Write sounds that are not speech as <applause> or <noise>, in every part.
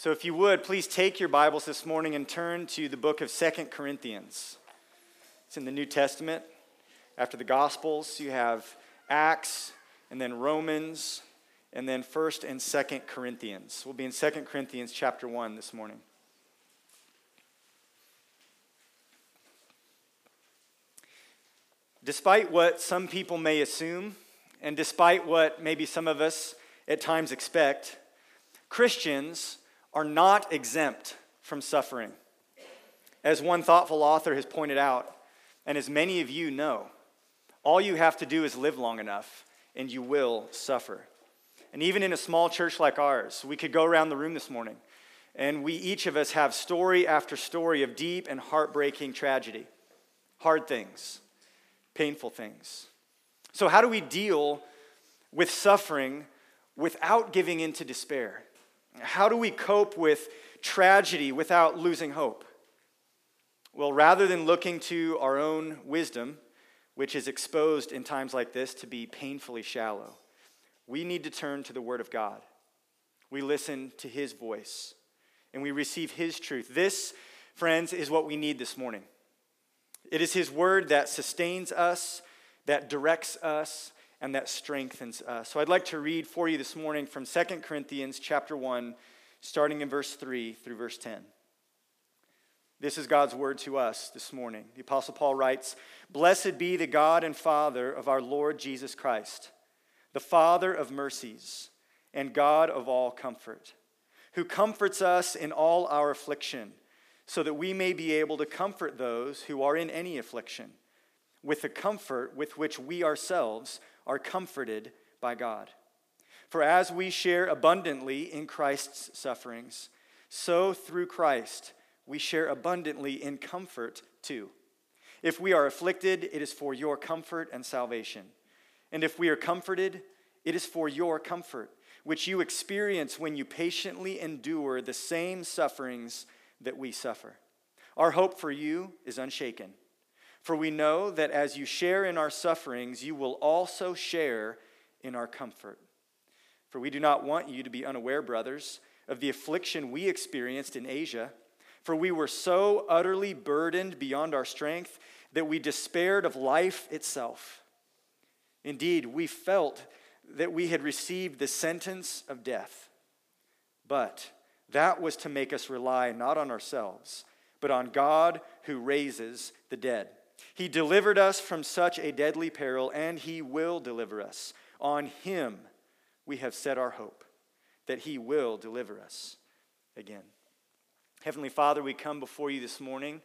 So, if you would, please take your Bibles this morning and turn to the book of Second Corinthians. It's in the New Testament. After the Gospels, you have Acts, and then Romans, and then 1st and 2nd Corinthians. We'll be in Second Corinthians chapter 1 this morning. Despite what some people may assume, and despite what maybe some of us at times expect, Christians are not exempt from suffering. As one thoughtful author has pointed out, and as many of you know, all you have to do is live long enough and you will suffer. And even in a small church like ours, we could go around the room this morning and we each of us have story after story of deep and heartbreaking tragedy, hard things, painful things. So, how do we deal with suffering without giving in to despair? How do we cope with tragedy without losing hope? Well, rather than looking to our own wisdom, which is exposed in times like this to be painfully shallow, we need to turn to the Word of God. We listen to His voice and we receive His truth. This, friends, is what we need this morning. It is His Word that sustains us, that directs us, and that strengthens us. So I'd like to read for you this morning from 2 Corinthians chapter 1, starting in verse 3 through verse 10. This is God's word to us this morning. The Apostle Paul writes Blessed be the God and Father of our Lord Jesus Christ, the Father of mercies and God of all comfort, who comforts us in all our affliction, so that we may be able to comfort those who are in any affliction with the comfort with which we ourselves are comforted by God. For as we share abundantly in Christ's sufferings, so through Christ we share abundantly in comfort too. If we are afflicted, it is for your comfort and salvation. And if we are comforted, it is for your comfort, which you experience when you patiently endure the same sufferings that we suffer. Our hope for you is unshaken. For we know that as you share in our sufferings, you will also share in our comfort. For we do not want you to be unaware, brothers, of the affliction we experienced in Asia. For we were so utterly burdened beyond our strength that we despaired of life itself. Indeed, we felt that we had received the sentence of death. But that was to make us rely not on ourselves, but on God who raises the dead. He delivered us from such a deadly peril, and He will deliver us. On Him we have set our hope, that He will deliver us again. Heavenly Father, we come before you this morning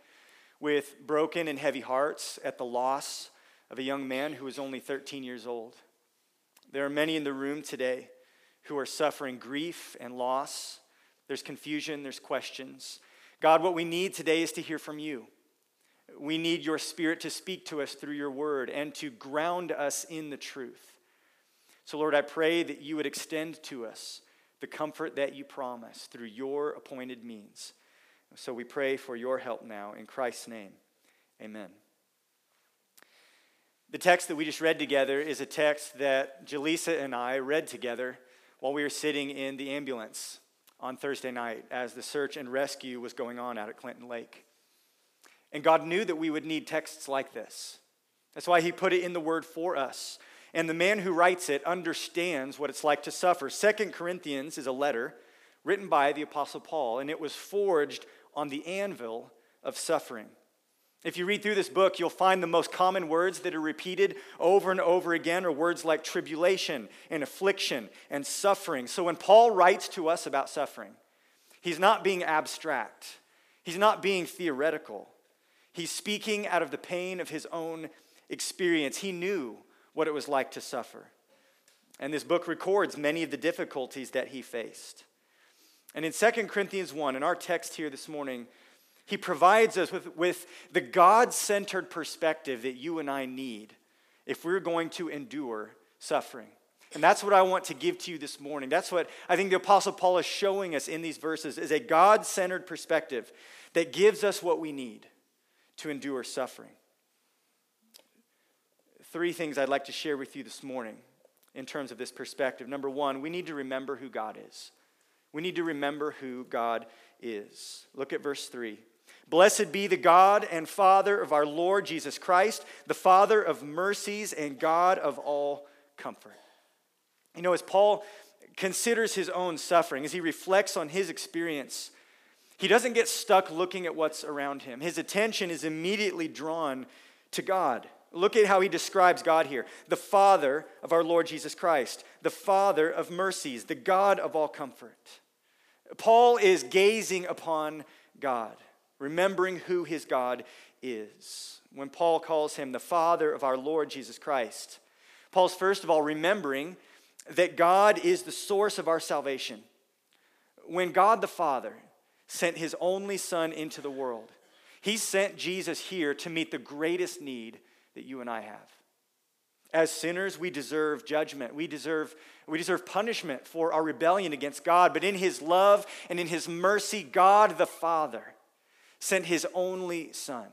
with broken and heavy hearts at the loss of a young man who was only 13 years old. There are many in the room today who are suffering grief and loss. There's confusion, there's questions. God, what we need today is to hear from you. We need your spirit to speak to us through your word and to ground us in the truth. So, Lord, I pray that you would extend to us the comfort that you promise through your appointed means. So we pray for your help now. In Christ's name, amen. The text that we just read together is a text that Jaleesa and I read together while we were sitting in the ambulance on Thursday night as the search and rescue was going on out at Clinton Lake. And God knew that we would need texts like this. That's why He put it in the Word for us. And the man who writes it understands what it's like to suffer. Second Corinthians is a letter written by the Apostle Paul, and it was forged on the anvil of suffering. If you read through this book, you'll find the most common words that are repeated over and over again are words like tribulation and affliction and suffering. So when Paul writes to us about suffering, he's not being abstract, he's not being theoretical. He's speaking out of the pain of his own experience. He knew what it was like to suffer. And this book records many of the difficulties that he faced. And in 2 Corinthians 1, in our text here this morning, he provides us with, with the God centered perspective that you and I need if we're going to endure suffering. And that's what I want to give to you this morning. That's what I think the Apostle Paul is showing us in these verses is a God centered perspective that gives us what we need to endure suffering. Three things I'd like to share with you this morning in terms of this perspective. Number one, we need to remember who God is. We need to remember who God is. Look at verse 3. Blessed be the God and Father of our Lord Jesus Christ, the Father of mercies and God of all comfort. You know, as Paul considers his own suffering, as he reflects on his experience, he doesn't get stuck looking at what's around him. His attention is immediately drawn to God. Look at how he describes God here the Father of our Lord Jesus Christ, the Father of mercies, the God of all comfort. Paul is gazing upon God, remembering who his God is. When Paul calls him the Father of our Lord Jesus Christ, Paul's first of all remembering that God is the source of our salvation. When God the Father sent his only Son into the world, he sent Jesus here to meet the greatest need that you and I have. As sinners, we deserve judgment. We deserve, we deserve punishment for our rebellion against God. But in His love and in His mercy, God the Father sent His only Son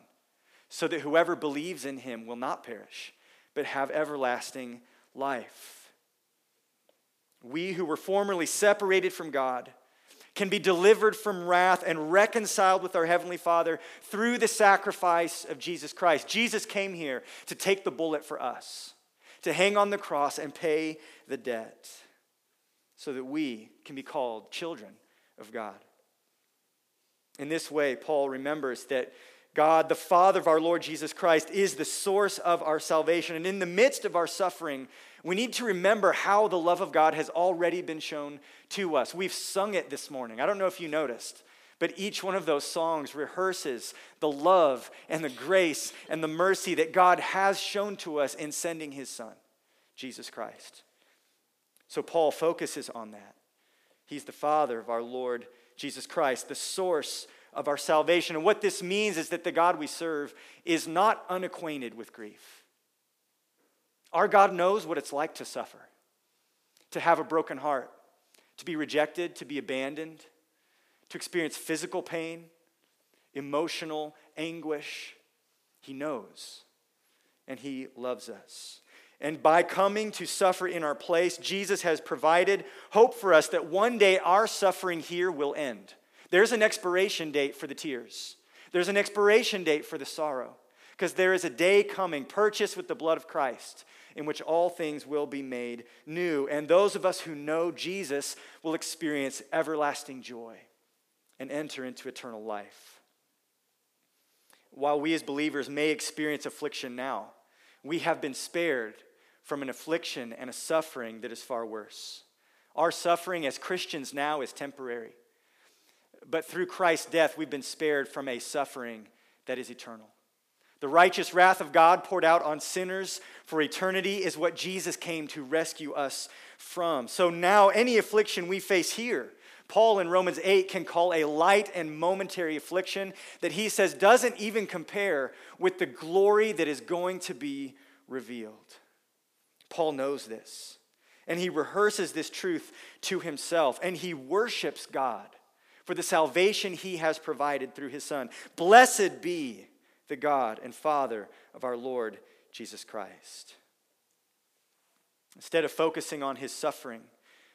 so that whoever believes in Him will not perish, but have everlasting life. We who were formerly separated from God can be delivered from wrath and reconciled with our Heavenly Father through the sacrifice of Jesus Christ. Jesus came here to take the bullet for us to hang on the cross and pay the debt so that we can be called children of God. In this way, Paul remembers that God, the Father of our Lord Jesus Christ, is the source of our salvation. And in the midst of our suffering, we need to remember how the love of God has already been shown to us. We've sung it this morning. I don't know if you noticed. But each one of those songs rehearses the love and the grace and the mercy that God has shown to us in sending his son, Jesus Christ. So Paul focuses on that. He's the Father of our Lord Jesus Christ, the source of our salvation. And what this means is that the God we serve is not unacquainted with grief. Our God knows what it's like to suffer, to have a broken heart, to be rejected, to be abandoned to experience physical pain, emotional anguish. He knows, and He loves us. And by coming to suffer in our place, Jesus has provided hope for us that one day our suffering here will end. There's an expiration date for the tears, there's an expiration date for the sorrow, because there is a day coming, purchased with the blood of Christ, in which all things will be made new. And those of us who know Jesus will experience everlasting joy and enter into eternal life. While we as believers may experience affliction now, we have been spared from an affliction and a suffering that is far worse. Our suffering as Christians now is temporary. But through Christ's death, we've been spared from a suffering that is eternal. The righteous wrath of God poured out on sinners for eternity is what Jesus came to rescue us from. So now, any affliction we face here, Paul in Romans 8 can call a light and momentary affliction that he says doesn't even compare with the glory that is going to be revealed. Paul knows this, and he rehearses this truth to himself, and he worships God for the salvation he has provided through his Son. Blessed be the God and Father of our Lord Jesus Christ. Instead of focusing on his suffering,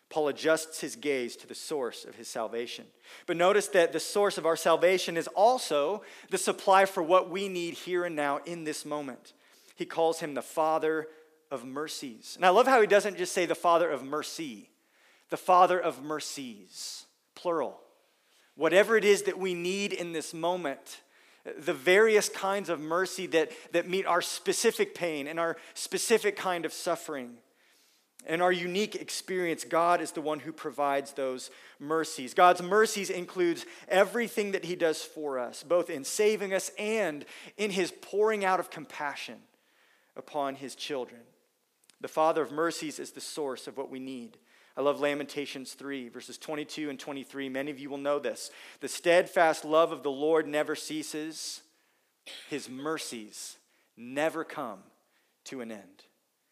Paul adjusts his gaze to the source of his salvation. But notice that the source of our salvation is also the supply for what we need here and now in this moment. He calls him the Father of mercies. And I love how he doesn't just say the Father of mercy, the Father of mercies, plural. Whatever it is that we need in this moment, the various kinds of mercy that, that meet our specific pain and our specific kind of suffering. In our unique experience, God is the one who provides those mercies. God's mercies includes everything that he does for us, both in saving us and in his pouring out of compassion upon his children. The Father of mercies is the source of what we need. I love Lamentations 3, verses 22 and 23. Many of you will know this. The steadfast love of the Lord never ceases, his mercies never come to an end.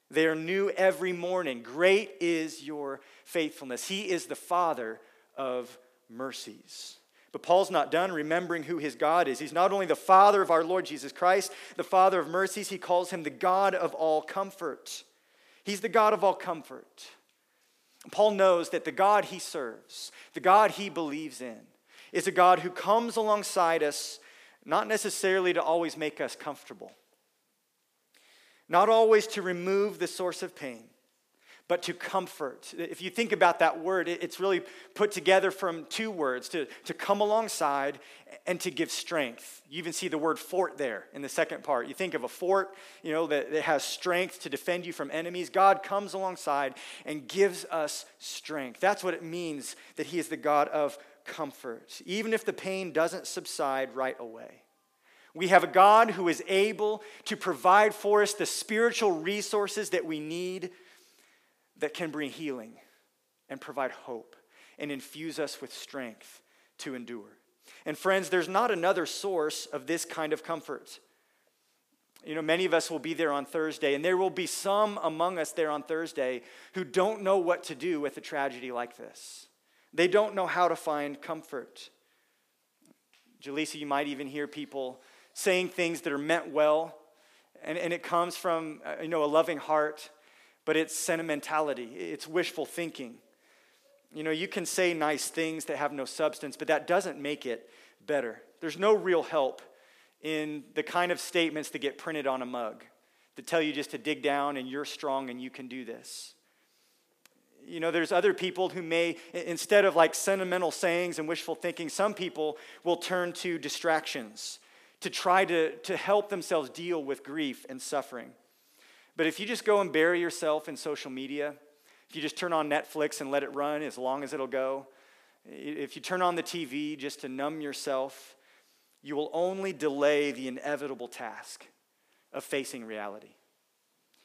They are new every morning. Great is your faithfulness. He is the Father of mercies. But Paul's not done remembering who his God is. He's not only the Father of our Lord Jesus Christ, the Father of mercies, he calls him the God of all comfort. He's the God of all comfort. Paul knows that the God he serves, the God he believes in, is a God who comes alongside us, not necessarily to always make us comfortable, not always to remove the source of pain, but to comfort. If you think about that word, it's really put together from two words to, to come alongside and to give strength. You even see the word fort there in the second part. You think of a fort, you know, that, that has strength to defend you from enemies. God comes alongside and gives us strength. That's what it means that He is the God of comfort, even if the pain doesn't subside right away. We have a God who is able to provide for us the spiritual resources that we need that can bring healing and provide hope and infuse us with strength to endure. And friends, there's not another source of this kind of comfort. You know, many of us will be there on Thursday, and there will be some among us there on Thursday who don't know what to do with a tragedy like this. They don't know how to find comfort. Jaleesa, you might even hear people saying things that are meant well, and, and it comes from, uh, you know, a loving heart but it's sentimentality, it's wishful thinking. You know, you can say nice things that have no substance, but that doesn't make it better. There's no real help in the kind of statements that get printed on a mug that tell you just to dig down and you're strong and you can do this. You know, there's other people who may, instead of like sentimental sayings and wishful thinking, some people will turn to distractions to try to, to help themselves deal with grief and suffering. But if you just go and bury yourself in social media, if you just turn on Netflix and let it run as long as it'll go, if you turn on the TV just to numb yourself, you will only delay the inevitable task of facing reality.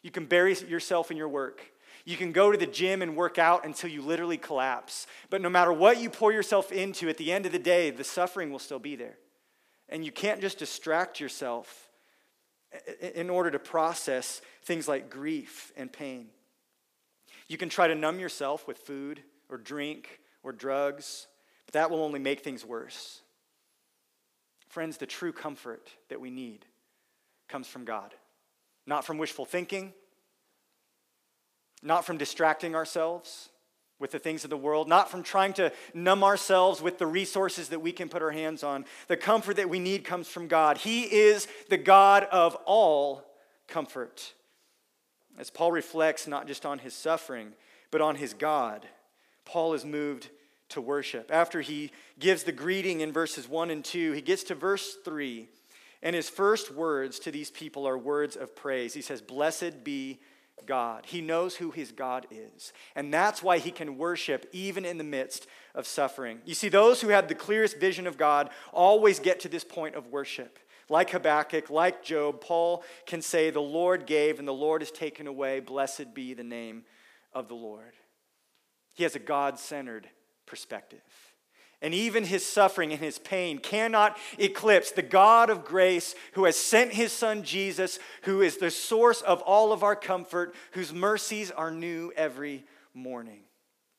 You can bury yourself in your work. You can go to the gym and work out until you literally collapse. But no matter what you pour yourself into, at the end of the day, the suffering will still be there. And you can't just distract yourself in order to process things like grief and pain. You can try to numb yourself with food or drink or drugs, but that will only make things worse. Friends, the true comfort that we need comes from God, not from wishful thinking, not from distracting ourselves with the things of the world, not from trying to numb ourselves with the resources that we can put our hands on. The comfort that we need comes from God. He is the God of all comfort. As Paul reflects not just on his suffering, but on his God, Paul is moved to worship. After he gives the greeting in verses 1 and 2, he gets to verse 3, and his first words to these people are words of praise. He says, Blessed be God. He knows who his God is. And that's why he can worship even in the midst of suffering. You see, those who have the clearest vision of God always get to this point of worship. Like Habakkuk, like Job, Paul can say, The Lord gave and the Lord has taken away. Blessed be the name of the Lord. He has a God centered perspective. And even his suffering and his pain cannot eclipse the God of grace who has sent his son Jesus, who is the source of all of our comfort, whose mercies are new every morning.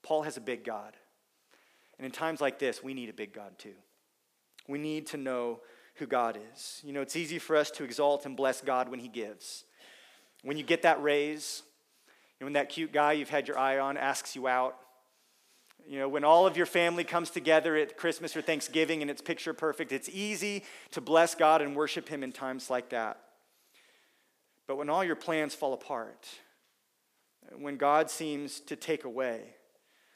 Paul has a big God. And in times like this, we need a big God too. We need to know who God is. You know, it's easy for us to exalt and bless God when he gives. When you get that raise, and when that cute guy you've had your eye on asks you out, you know, when all of your family comes together at Christmas or Thanksgiving and it's picture perfect, it's easy to bless God and worship Him in times like that. But when all your plans fall apart, when God seems to take away,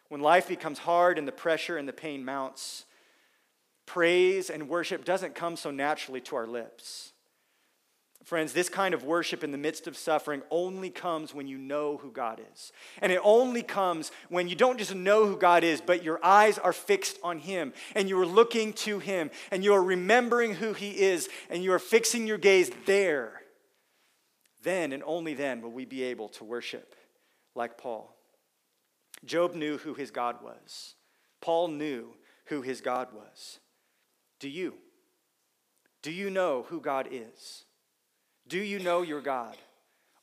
when life becomes hard and the pressure and the pain mounts, praise and worship doesn't come so naturally to our lips. Friends, this kind of worship in the midst of suffering only comes when you know who God is. And it only comes when you don't just know who God is, but your eyes are fixed on Him and you are looking to Him and you are remembering who He is and you are fixing your gaze there. Then and only then will we be able to worship like Paul. Job knew who his God was, Paul knew who his God was. Do you? Do you know who God is? Do you know your God?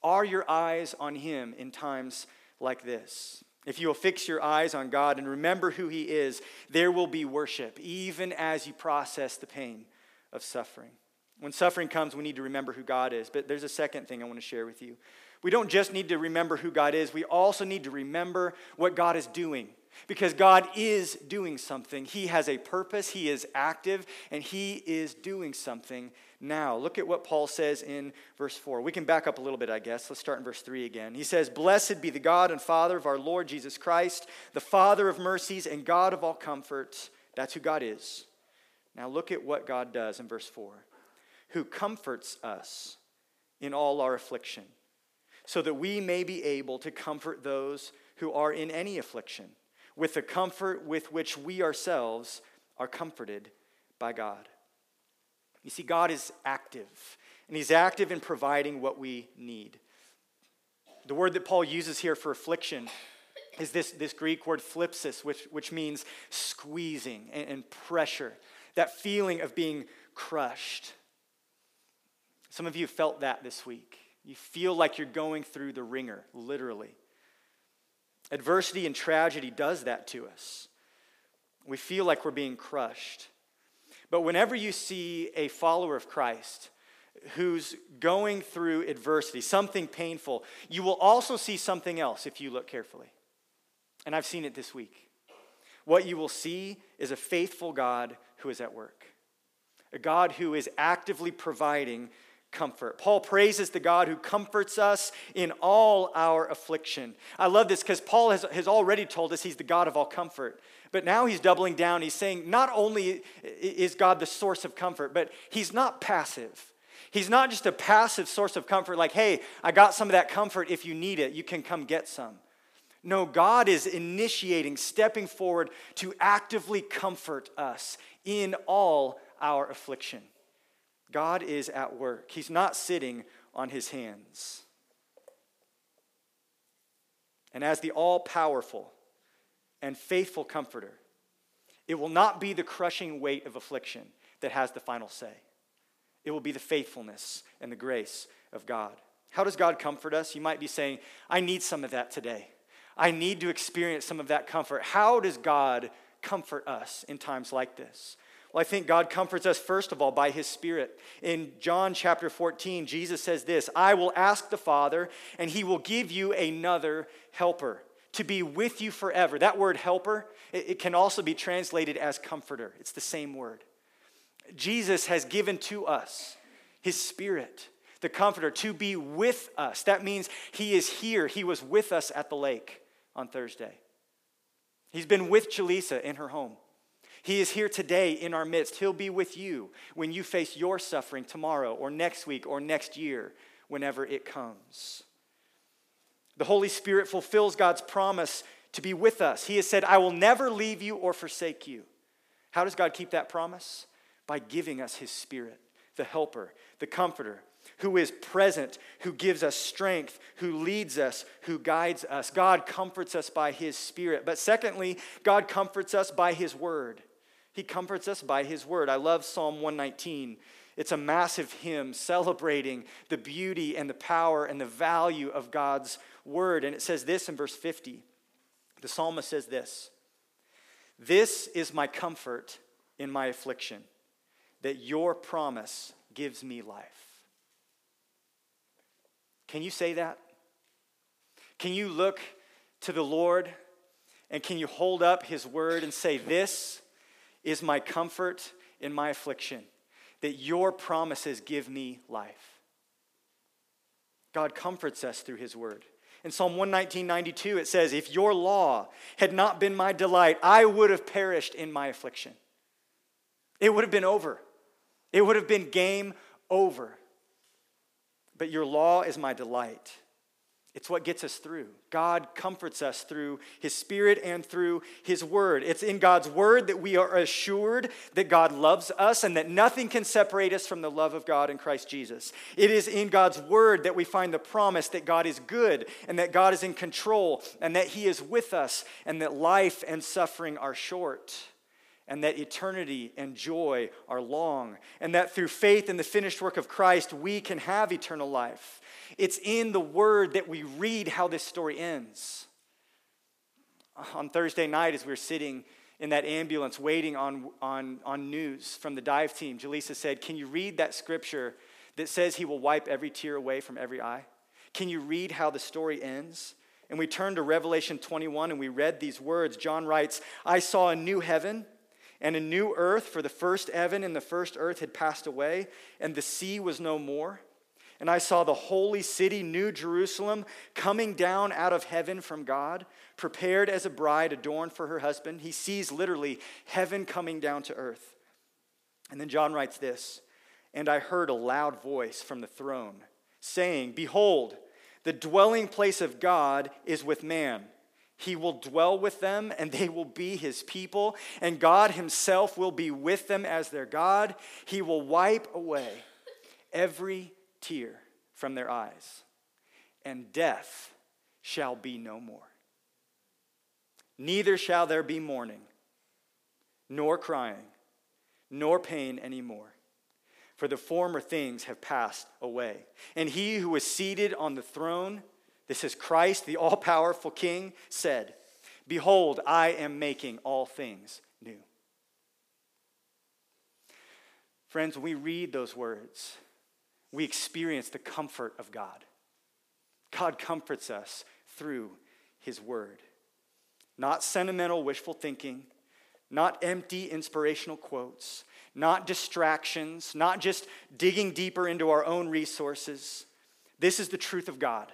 Are your eyes on Him in times like this? If you will fix your eyes on God and remember who He is, there will be worship, even as you process the pain of suffering. When suffering comes, we need to remember who God is. But there's a second thing I want to share with you. We don't just need to remember who God is, we also need to remember what God is doing. Because God is doing something. He has a purpose, He is active, and He is doing something now. Look at what Paul says in verse 4. We can back up a little bit, I guess. Let's start in verse 3 again. He says, Blessed be the God and Father of our Lord Jesus Christ, the Father of mercies and God of all comforts. That's who God is. Now look at what God does in verse 4 who comforts us in all our affliction, so that we may be able to comfort those who are in any affliction with the comfort with which we ourselves are comforted by God. You see, God is active, and He's active in providing what we need. The word that Paul uses here for affliction is this, this Greek word thlipsis, which, which means squeezing and, and pressure, that feeling of being crushed. Some of you felt that this week. You feel like you're going through the wringer, literally. Adversity and tragedy does that to us. We feel like we're being crushed. But whenever you see a follower of Christ who's going through adversity, something painful, you will also see something else if you look carefully. And I've seen it this week. What you will see is a faithful God who is at work, a God who is actively providing comfort. Paul praises the God who comforts us in all our affliction. I love this because Paul has, has already told us he's the God of all comfort. But now he's doubling down. He's saying not only is God the source of comfort, but he's not passive. He's not just a passive source of comfort, like, hey, I got some of that comfort. If you need it, you can come get some. No, God is initiating, stepping forward to actively comfort us in all our affliction. God is at work, He's not sitting on His hands. And as the all powerful and faithful comforter, it will not be the crushing weight of affliction that has the final say. It will be the faithfulness and the grace of God. How does God comfort us? You might be saying, I need some of that today. I need to experience some of that comfort. How does God comfort us in times like this? Well, I think God comforts us, first of all, by His Spirit. In John chapter 14, Jesus says this I will ask the Father, and He will give you another helper to be with you forever. That word helper, it, can also be translated as comforter. It's the same word. Jesus has given to us His Spirit, the comforter, to be with us. That means He is here. He was with us at the lake on Thursday. He's been with Jaleesa in her home. He is here today in our midst. He'll be with you when you face your suffering tomorrow or next week or next year, whenever it comes. The Holy Spirit fulfills God's promise to be with us. He has said, I will never leave you or forsake you. How does God keep that promise? By giving us His Spirit, the helper, the comforter, who is present, who gives us strength, who leads us, who guides us. God comforts us by His Spirit. But secondly, God comforts us by His Word. He comforts us by His word. I love Psalm 119. It's a massive hymn celebrating the beauty and the power and the value of God's word. And it says this in verse 50. The psalmist says this This is my comfort in my affliction, that your promise gives me life. Can you say that? Can you look to the Lord and can you hold up his word and say, This is my comfort in my affliction, that your promises give me life. God comforts us through his word. In Psalm 119, 92, it says, If your law had not been my delight, I would have perished in my affliction. It would have been over. It would have been game over. But your law is my delight. It's what gets us through. God comforts us through His Spirit and through His Word. It's in God's Word that we are assured that God loves us and that nothing can separate us from the love of God in Christ Jesus. It is in God's Word that we find the promise that God is good and that God is in control and that He is with us and that life and suffering are short and that eternity and joy are long and that through faith in the finished work of Christ we can have eternal life. It's in the word that we read how this story ends. On Thursday night, as we were sitting in that ambulance waiting on, on, on news from the dive team, Jaleesa said, Can you read that scripture that says he will wipe every tear away from every eye? Can you read how the story ends? And we turn to Revelation 21 and we read these words. John writes, I saw a new heaven and a new earth, for the first heaven and the first earth had passed away, and the sea was no more. And I saw the holy city, New Jerusalem, coming down out of heaven from God, prepared as a bride adorned for her husband. He sees literally heaven coming down to earth. And then John writes this And I heard a loud voice from the throne saying, Behold, the dwelling place of God is with man. He will dwell with them, and they will be his people, and God himself will be with them as their God. He will wipe away every tear from their eyes, and death shall be no more. Neither shall there be mourning, nor crying, nor pain anymore for the former things have passed away. And he who was seated on the throne, this is Christ, the all powerful King, said, Behold, I am making all things new. Friends, when we read those words, we experience the comfort of God. God comforts us through his word. Not sentimental, wishful thinking, not empty inspirational quotes, not distractions, not just digging deeper into our own resources. This is the truth of God.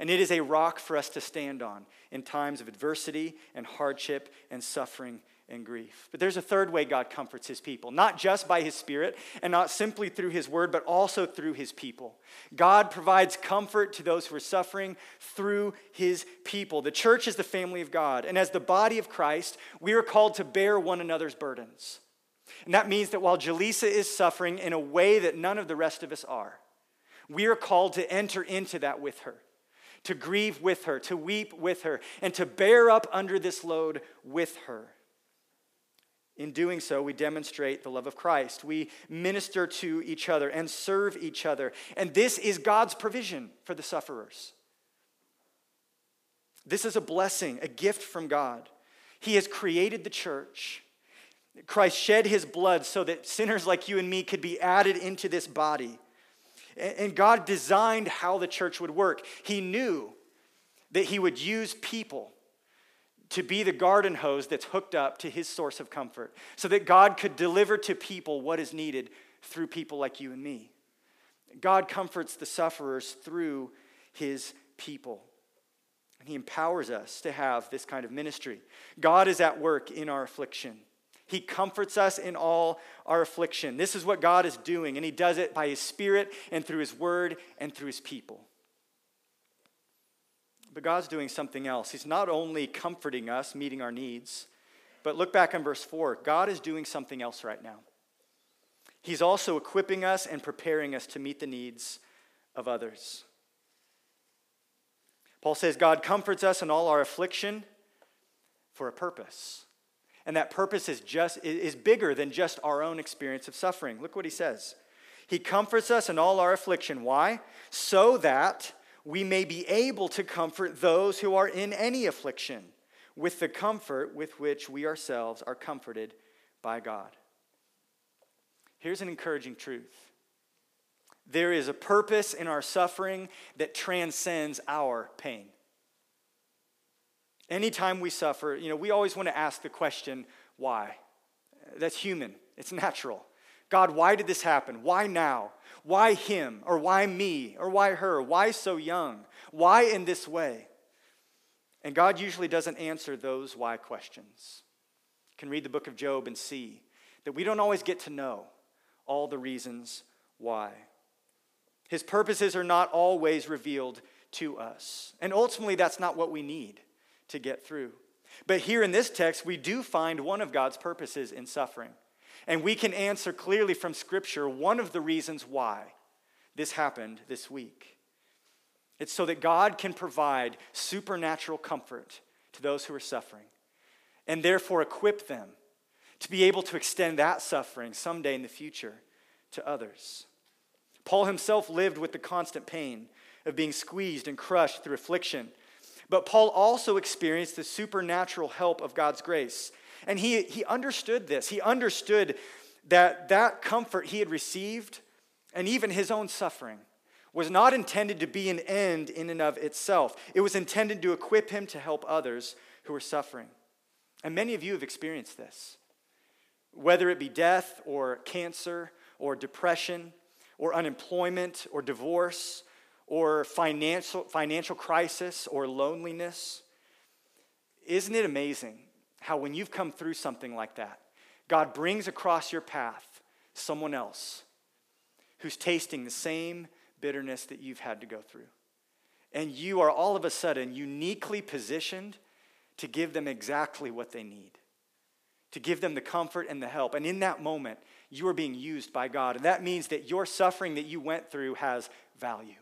And it is a rock for us to stand on in times of adversity and hardship and suffering and grief. But there's a third way God comforts his people, not just by his spirit and not simply through his word, but also through his people. God provides comfort to those who are suffering through his people. The church is the family of God, and as the body of Christ, we are called to bear one another's burdens. And that means that while Jaleesa is suffering in a way that none of the rest of us are, we are called to enter into that with her, to grieve with her, to weep with her, and to bear up under this load with her. In doing so, we demonstrate the love of Christ. We minister to each other and serve each other. And this is God's provision for the sufferers. This is a blessing, a gift from God. He has created the church Christ shed his blood so that sinners like you and me could be added into this body. And God designed how the church would work. He knew that he would use people to be the garden hose that's hooked up to his source of comfort so that God could deliver to people what is needed through people like you and me. God comforts the sufferers through his people. And he empowers us to have this kind of ministry. God is at work in our affliction. He comforts us in all our affliction. This is what God is doing, and He does it by His Spirit and through His Word and through His people. But God's doing something else. He's not only comforting us, meeting our needs, but look back on verse 4. God is doing something else right now. He's also equipping us and preparing us to meet the needs of others. Paul says, God comforts us in all our affliction for a purpose. And that purpose is just is bigger than just our own experience of suffering. Look what he says. He comforts us in all our affliction. Why? So that we may be able to comfort those who are in any affliction with the comfort with which we ourselves are comforted by God. Here's an encouraging truth there is a purpose in our suffering that transcends our pain. Anytime we suffer, you know, we always want to ask the question, why? That's human, it's natural. God, why did this happen? Why now? Why him? Or why me? Or why her? Why so young? Why in this way? And God usually doesn't answer those why questions. You can read the book of Job and see that we don't always get to know all the reasons why. His purposes are not always revealed to us. And ultimately, that's not what we need to get through. But here in this text, we do find one of God's purposes in suffering. And we can answer clearly from Scripture one of the reasons why this happened this week. It's so that God can provide supernatural comfort to those who are suffering and therefore equip them to be able to extend that suffering someday in the future to others. Paul himself lived with the constant pain of being squeezed and crushed through affliction but Paul also experienced the supernatural help of God's grace. And he, he understood this. He understood that that comfort he had received and even his own suffering was not intended to be an end in and of itself. It was intended to equip him to help others who were suffering. And many of you have experienced this. Whether it be death or cancer or depression or unemployment or divorce or financial, financial crisis or loneliness. Isn't it amazing how, when you've come through something like that, God brings across your path someone else who's tasting the same bitterness that you've had to go through? And you are all of a sudden uniquely positioned to give them exactly what they need, to give them the comfort and the help. And in that moment, you are being used by God. And that means that your suffering that you went through has value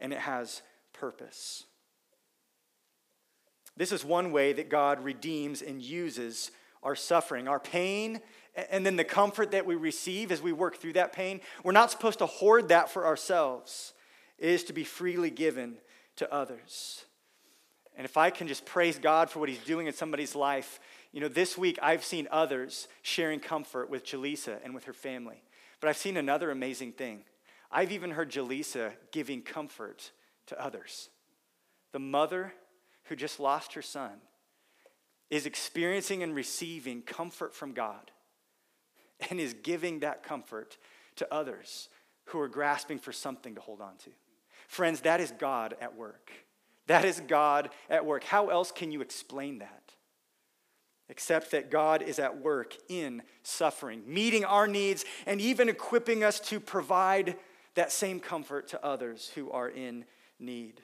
and it has purpose. This is one way that God redeems and uses our suffering, our pain, and then the comfort that we receive as we work through that pain. We're not supposed to hoard that for ourselves, it is to be freely given to others. And if I can just praise God for what He's doing in somebody's life, you know, this week I've seen others sharing comfort with Jaleesa and with her family. But I've seen another amazing thing. I've even heard Jaleesa giving comfort to others. The mother who just lost her son is experiencing and receiving comfort from God and is giving that comfort to others who are grasping for something to hold on to. Friends, that is God at work. That is God at work. How else can you explain that? Except that God is at work in suffering, meeting our needs, and even equipping us to provide that same comfort to others who are in need.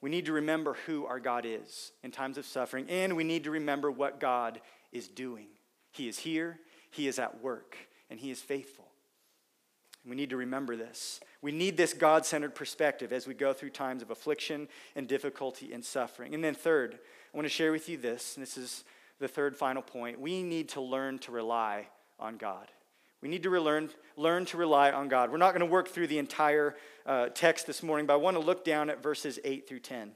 We need to remember who our God is in times of suffering, and we need to remember what God is doing. He is here, He is at work, and He is faithful. We need to remember this. We need this God centered perspective as we go through times of affliction and difficulty and suffering. And then, third, I want to share with you this, and this is the third final point. We need to learn to rely on God. We need to relearn, learn to rely on God. We're not going to work through the entire uh, text this morning, but I want to look down at verses 8 through 10.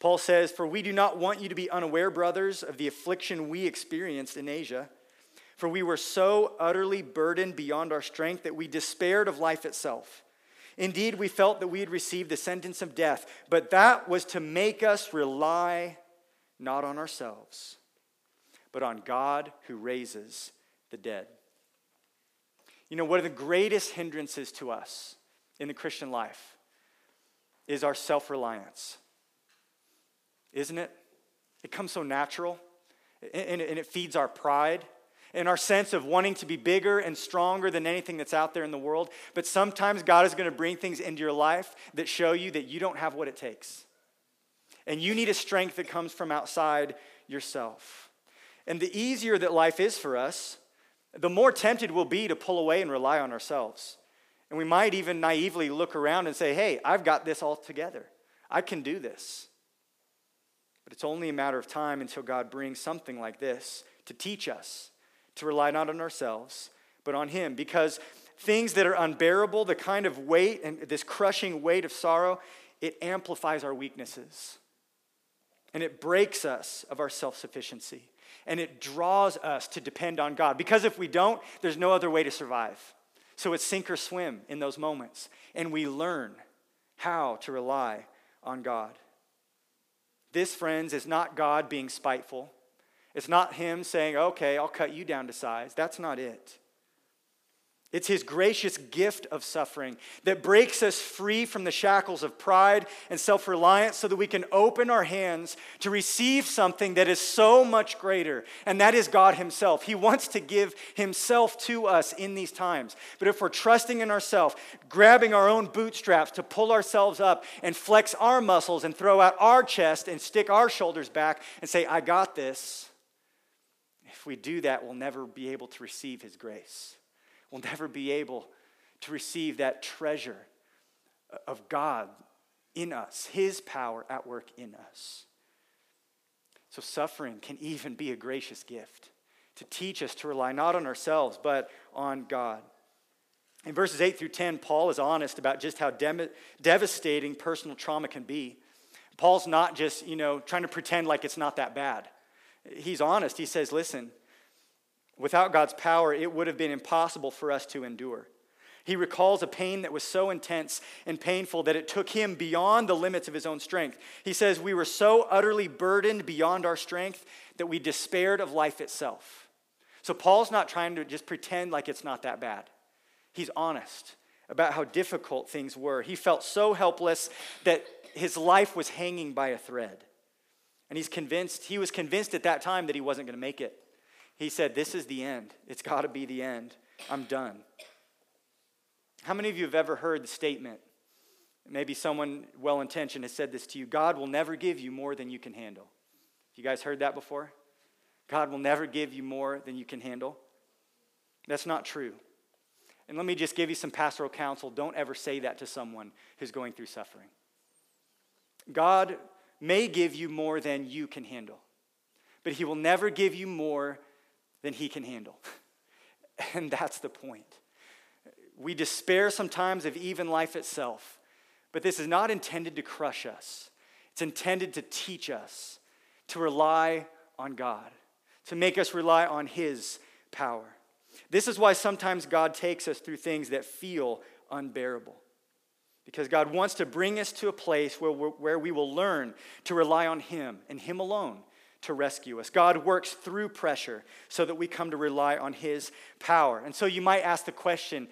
Paul says, For we do not want you to be unaware, brothers, of the affliction we experienced in Asia. For we were so utterly burdened beyond our strength that we despaired of life itself. Indeed, we felt that we had received the sentence of death, but that was to make us rely not on ourselves, but on God who raises the dead. You know, one of the greatest hindrances to us in the Christian life is our self reliance. Isn't it? It comes so natural, and it feeds our pride and our sense of wanting to be bigger and stronger than anything that's out there in the world. But sometimes God is going to bring things into your life that show you that you don't have what it takes. And you need a strength that comes from outside yourself. And the easier that life is for us, the more tempted we'll be to pull away and rely on ourselves. And we might even naively look around and say, hey, I've got this all together. I can do this. But it's only a matter of time until God brings something like this to teach us to rely not on ourselves, but on Him. Because things that are unbearable, the kind of weight and this crushing weight of sorrow, it amplifies our weaknesses. And it breaks us of our self sufficiency and it draws us to depend on God. Because if we don't, there's no other way to survive. So it's sink or swim in those moments. And we learn how to rely on God. This, friends, is not God being spiteful. It's not Him saying, okay, I'll cut you down to size. That's not it. It's his gracious gift of suffering that breaks us free from the shackles of pride and self reliance so that we can open our hands to receive something that is so much greater, and that is God Himself. He wants to give Himself to us in these times. But if we're trusting in ourselves, grabbing our own bootstraps to pull ourselves up and flex our muscles and throw out our chest and stick our shoulders back and say, I got this, if we do that, we'll never be able to receive His grace will never be able to receive that treasure of God in us, His power at work in us. So, suffering can even be a gracious gift to teach us to rely not on ourselves, but on God. In verses 8 through 10, Paul is honest about just how de- devastating personal trauma can be. Paul's not just, you know, trying to pretend like it's not that bad. He's honest. He says, listen, Without God's power, it would have been impossible for us to endure. He recalls a pain that was so intense and painful that it took him beyond the limits of his own strength. He says, We were so utterly burdened beyond our strength that we despaired of life itself. So Paul's not trying to just pretend like it's not that bad. He's honest about how difficult things were. He felt so helpless that his life was hanging by a thread. And he's convinced, he was convinced at that time that he wasn't going to make it. He said, This is the end. It's got to be the end. I'm done. How many of you have ever heard the statement? Maybe someone well intentioned has said this to you God will never give you more than you can handle. You guys heard that before? God will never give you more than you can handle. That's not true. And let me just give you some pastoral counsel. Don't ever say that to someone who's going through suffering. God may give you more than you can handle, but He will never give you more than He can handle. <laughs> And that's the point. We despair sometimes of even life itself, but this is not intended to crush us. It's intended to teach us to rely on God, to make us rely on His power. This is why sometimes God takes us through things that feel unbearable. Because God wants to bring us to a place where, where we will learn to rely on Him and Him alone to rescue us. God works through pressure so that we come to rely on His power. And so you might ask the question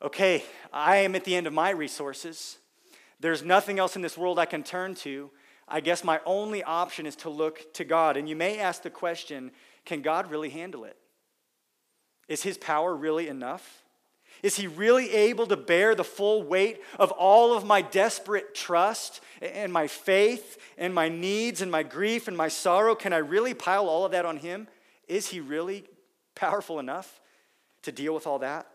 okay, I am at the end of my resources. There's nothing else in this world I can turn to. I guess my only option is to look to God. And you may ask the question can God really handle it? Is His power really enough? Is he really able to bear the full weight of all of my desperate trust and my faith and my needs and my grief and my sorrow? Can I really pile all of that on him? Is he really powerful enough to deal with all that?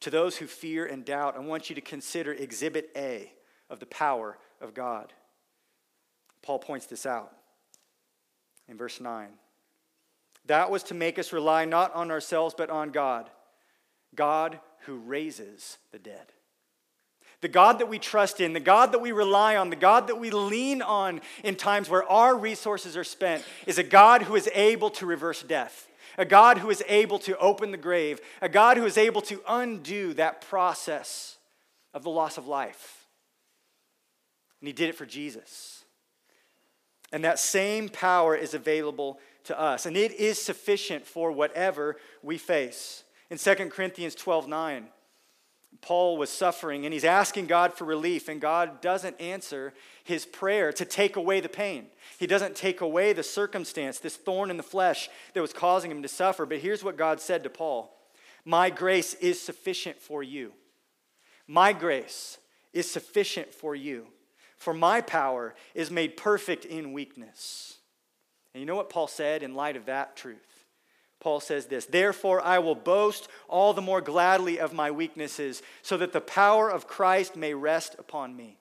To those who fear and doubt, I want you to consider Exhibit A of the power of God. Paul points this out in verse 9. That was to make us rely not on ourselves, but on God God who raises the dead. The God that we trust in, the God that we rely on, the God that we lean on in times where our resources are spent is a God who is able to reverse death, a God who is able to open the grave, a God who is able to undo that process of the loss of life. And He did it for Jesus. And that same power is available to us, and it is sufficient for whatever we face. In 2 Corinthians 12 9, Paul was suffering and he's asking God for relief, and God doesn't answer his prayer to take away the pain. He doesn't take away the circumstance, this thorn in the flesh that was causing him to suffer. But here's what God said to Paul My grace is sufficient for you. My grace is sufficient for you, for my power is made perfect in weakness. And you know what Paul said in light of that truth? Paul says this Therefore, I will boast all the more gladly of my weaknesses, so that the power of Christ may rest upon me.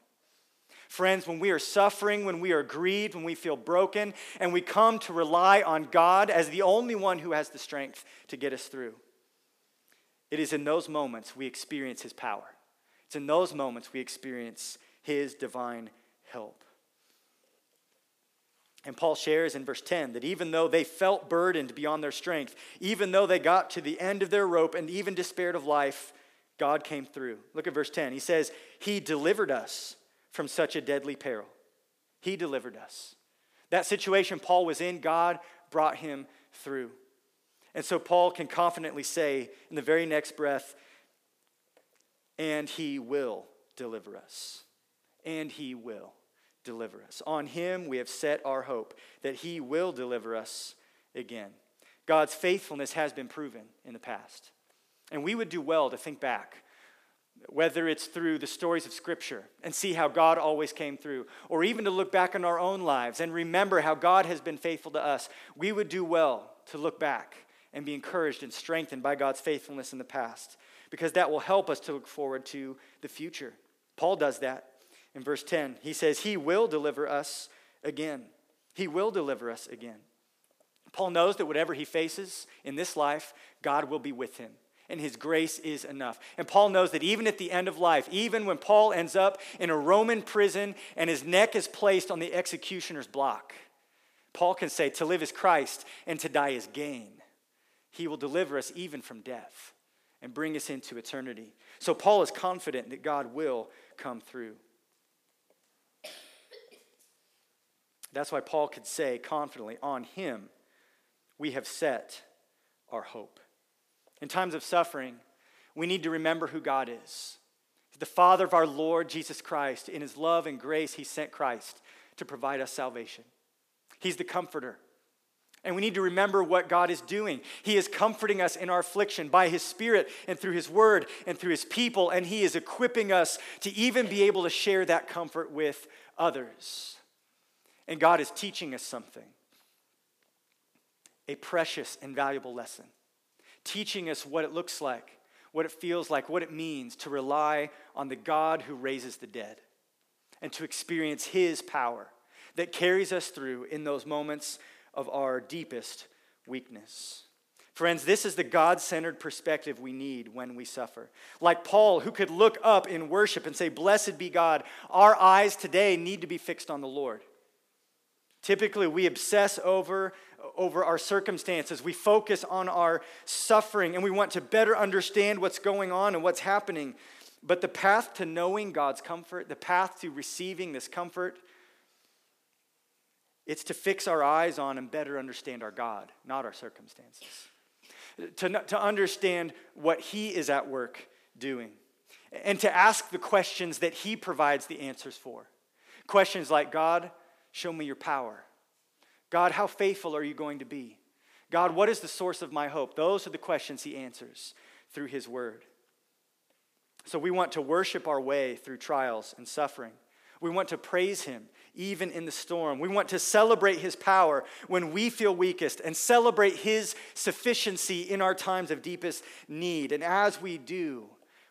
Friends, when we are suffering, when we are grieved, when we feel broken, and we come to rely on God as the only one who has the strength to get us through, it is in those moments we experience His power. It's in those moments we experience His divine help. And Paul shares in verse 10 that even though they felt burdened beyond their strength, even though they got to the end of their rope and even despaired of life, God came through. Look at verse 10. He says, He delivered us from such a deadly peril. He delivered us. That situation Paul was in, God brought him through. And so Paul can confidently say in the very next breath, and he will deliver us. And he will deliver us. On him we have set our hope that he will deliver us again. God's faithfulness has been proven in the past. And we would do well to think back, whether it's through the stories of Scripture and see how God always came through, or even to look back in our own lives and remember how God has been faithful to us. We would do well to look back and be encouraged and strengthened by God's faithfulness in the past, because that will help us to look forward to the future. Paul does that in verse 10. He says, He will deliver us again. He will deliver us again. Paul knows that whatever he faces in this life, God will be with him. And his grace is enough. And Paul knows that even at the end of life, even when Paul ends up in a Roman prison and his neck is placed on the executioner's block, Paul can say, To live is Christ and to die is gain. He will deliver us even from death and bring us into eternity. So Paul is confident that God will come through. That's why Paul could say confidently, On him we have set our hope. In times of suffering, we need to remember who God is. He's the Father of our Lord Jesus Christ. In his love and grace, he sent Christ to provide us salvation. He's the comforter. And we need to remember what God is doing. He is comforting us in our affliction by His Spirit and through His Word and through His people, and He is equipping us to even be able to share that comfort with others. And God is teaching us something a precious and valuable lesson, teaching us what it looks like, what it feels like, what it means to rely on the God who raises the dead and to experience His power that carries us through in those moments of our deepest weakness. Friends, this is the God centered perspective we need when we suffer. Like Paul, who could look up in worship and say, Blessed be God, our eyes today need to be fixed on the Lord. Typically, we obsess over, over our circumstances. We focus on our suffering and we want to better understand what's going on and what's happening. But the path to knowing God's comfort, the path to receiving this comfort, it's to fix our eyes on and better understand our God, not our circumstances. To, to understand what He is at work doing. And to ask the questions that He provides the answers for. Questions like God, show me your power. God, how faithful are you going to be? God, what is the source of my hope? Those are the questions He answers through His Word. So we want to worship our way through trials and suffering. We want to praise Him even in the storm. We want to celebrate His power when we feel weakest and celebrate His sufficiency in our times of deepest need. And as we do,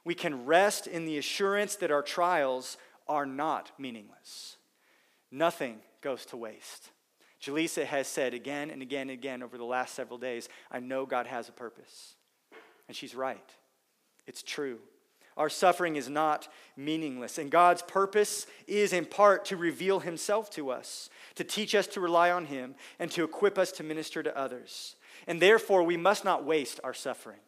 we can rest in the assurance that our trials are not meaningless. Nothing goes to waste. Jaleesa has said again and again and again over the last several days, I know God has a purpose. And she's right. It's true. Our suffering is not meaningless. And God's purpose is in part to reveal Himself to us, to teach us to rely on Him, and to equip us to minister to others. And therefore, we must not waste our suffering.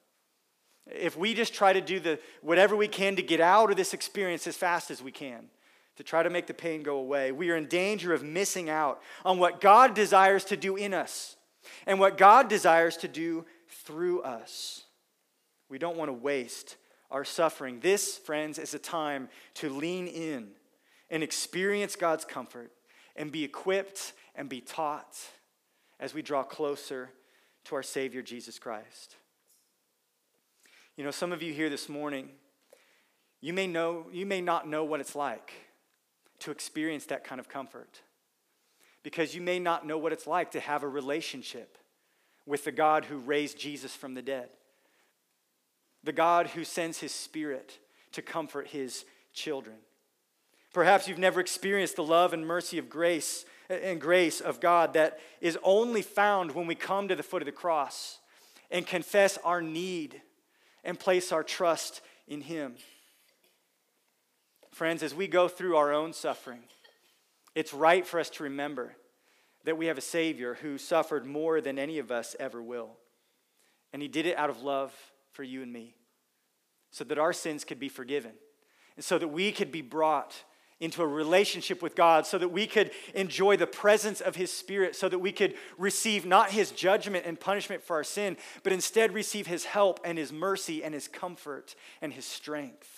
If we just try to do the, whatever we can to get out of this experience as fast as we can, to try to make the pain go away, we are in danger of missing out on what God desires to do in us and what God desires to do through us. We don't want to waste our suffering. This, friends, is a time to lean in and experience God's comfort and be equipped and be taught as we draw closer to our Savior, Jesus Christ. You know, some of you here this morning, you may know, you may not know what it's like to experience that kind of comfort because you may not know what it's like to have a relationship with the God who raised Jesus from the dead the God who sends his spirit to comfort his children. Perhaps you've never experienced the love and mercy of grace and grace of God that is only found when we come to the foot of the cross and confess our need and place our trust in him. Friends, as we go through our own suffering, it's right for us to remember that we have a Savior who suffered more than any of us ever will. And he did it out of love for you and me so that our sins could be forgiven and so that we could be brought into a relationship with God, so that we could enjoy the presence of His Spirit, so that we could receive not His judgment and punishment for our sin, but instead receive His help and His mercy and His comfort and His strength.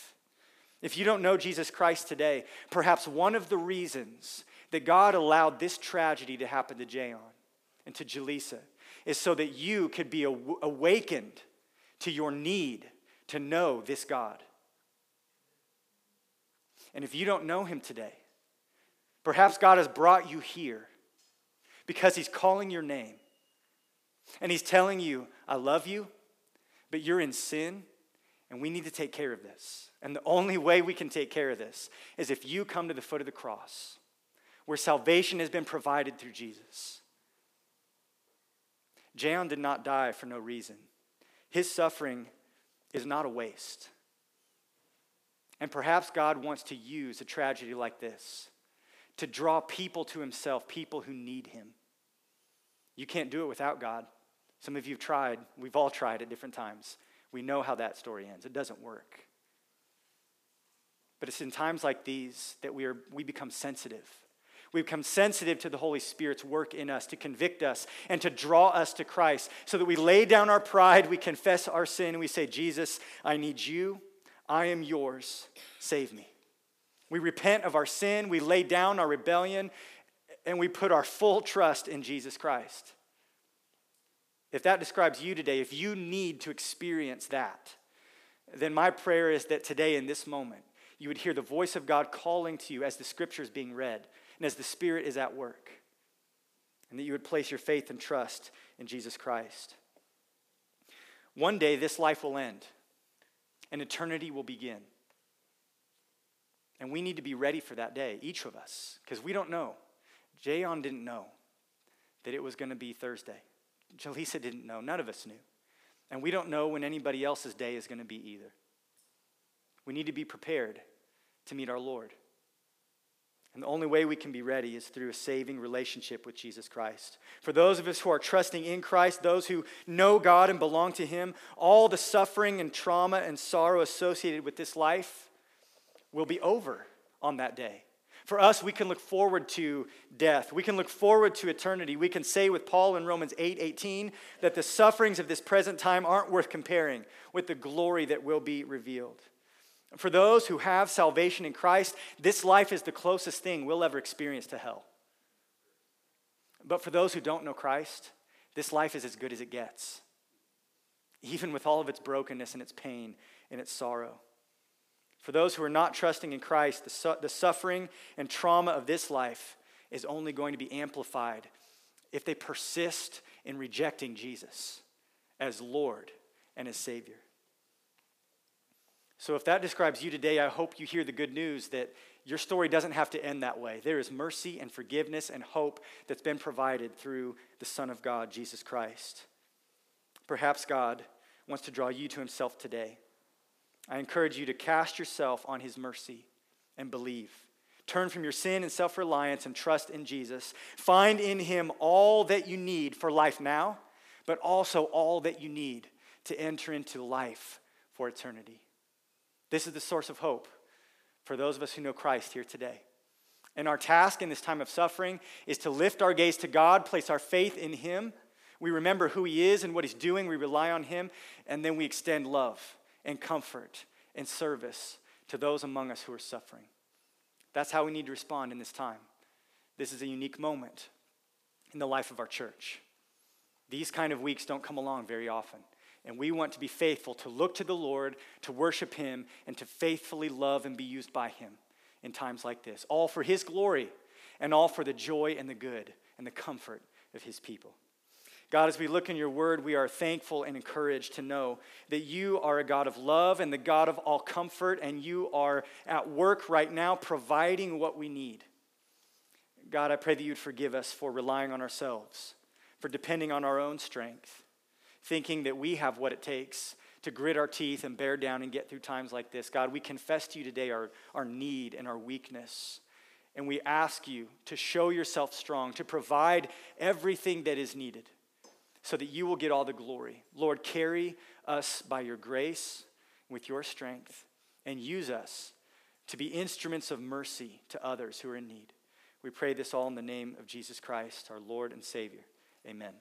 If you don't know Jesus Christ today, perhaps one of the reasons that God allowed this tragedy to happen to Jayon and to Jaleesa is so that you could be awakened to your need to know this God. And if you don't know him today, perhaps God has brought you here because he's calling your name. And he's telling you, I love you, but you're in sin, and we need to take care of this. And the only way we can take care of this is if you come to the foot of the cross, where salvation has been provided through Jesus. Jayon did not die for no reason. His suffering is not a waste. And perhaps God wants to use a tragedy like this to draw people to Himself, people who need Him. You can't do it without God. Some of you have tried, we've all tried at different times. We know how that story ends. It doesn't work. But it's in times like these that we, are, we become sensitive. We become sensitive to the Holy Spirit's work in us to convict us and to draw us to Christ so that we lay down our pride, we confess our sin, and we say, Jesus, I need you. I am yours. Save me. We repent of our sin, we lay down our rebellion, and we put our full trust in Jesus Christ. If that describes you today, if you need to experience that, then my prayer is that today, in this moment, you would hear the voice of God calling to you as the scripture is being read and as the Spirit is at work, and that you would place your faith and trust in Jesus Christ. One day, this life will end, and eternity will begin. And we need to be ready for that day, each of us, because we don't know. Jayon didn't know that it was going to be Thursday. Jaleesa didn't know. None of us knew. And we don't know when anybody else's day is going to be either. We need to be prepared to meet our Lord. And the only way we can be ready is through a saving relationship with Jesus Christ. For those of us who are trusting in Christ, those who know God and belong to Him, all the suffering and trauma and sorrow associated with this life will be over on that day. For us, we can look forward to death. We can look forward to eternity. We can say with Paul in Romans 8 18 that the sufferings of this present time aren't worth comparing with the glory that will be revealed. For those who have salvation in Christ, this life is the closest thing we'll ever experience to hell. But for those who don't know Christ, this life is as good as it gets, even with all of its brokenness and its pain and its sorrow. For those who are not trusting in Christ, the, su- the suffering and trauma of this life is only going to be amplified if they persist in rejecting Jesus as Lord and as Savior. So, if that describes you today, I hope you hear the good news that your story doesn't have to end that way. There is mercy and forgiveness and hope that's been provided through the Son of God, Jesus Christ. Perhaps God wants to draw you to Himself today. I encourage you to cast yourself on His mercy and believe. Turn from your sin and self reliance and trust in Jesus. Find in Him all that you need for life now, but also all that you need to enter into life for eternity. This is the source of hope for those of us who know Christ here today. And our task in this time of suffering is to lift our gaze to God, place our faith in Him. We remember who He is and what He's doing, we rely on Him, and then we extend love and comfort and service to those among us who are suffering. That's how we need to respond in this time. This is a unique moment in the life of our church. These kind of weeks don't come along very often. And we want to be faithful to look to the Lord, to worship Him, and to faithfully love and be used by Him in times like this. All for His glory and all for the joy and the good and the comfort of His people. God, as we look in your word, we are thankful and encouraged to know that you are a God of love and the God of all comfort, and you are at work right now providing what we need. God, I pray that you'd forgive us for relying on ourselves, for depending on our own strength thinking that we have what it takes to grit our teeth and bear down and get through times like this. God, we confess to you today our, our need and our weakness. And we ask you to show yourself strong, to provide everything that is needed so that you will get all the glory. Lord, carry us by your grace with your strength and use us to be instruments of mercy to others who are in need. We pray this all in the name of Jesus Christ, our Lord and Savior. Amen.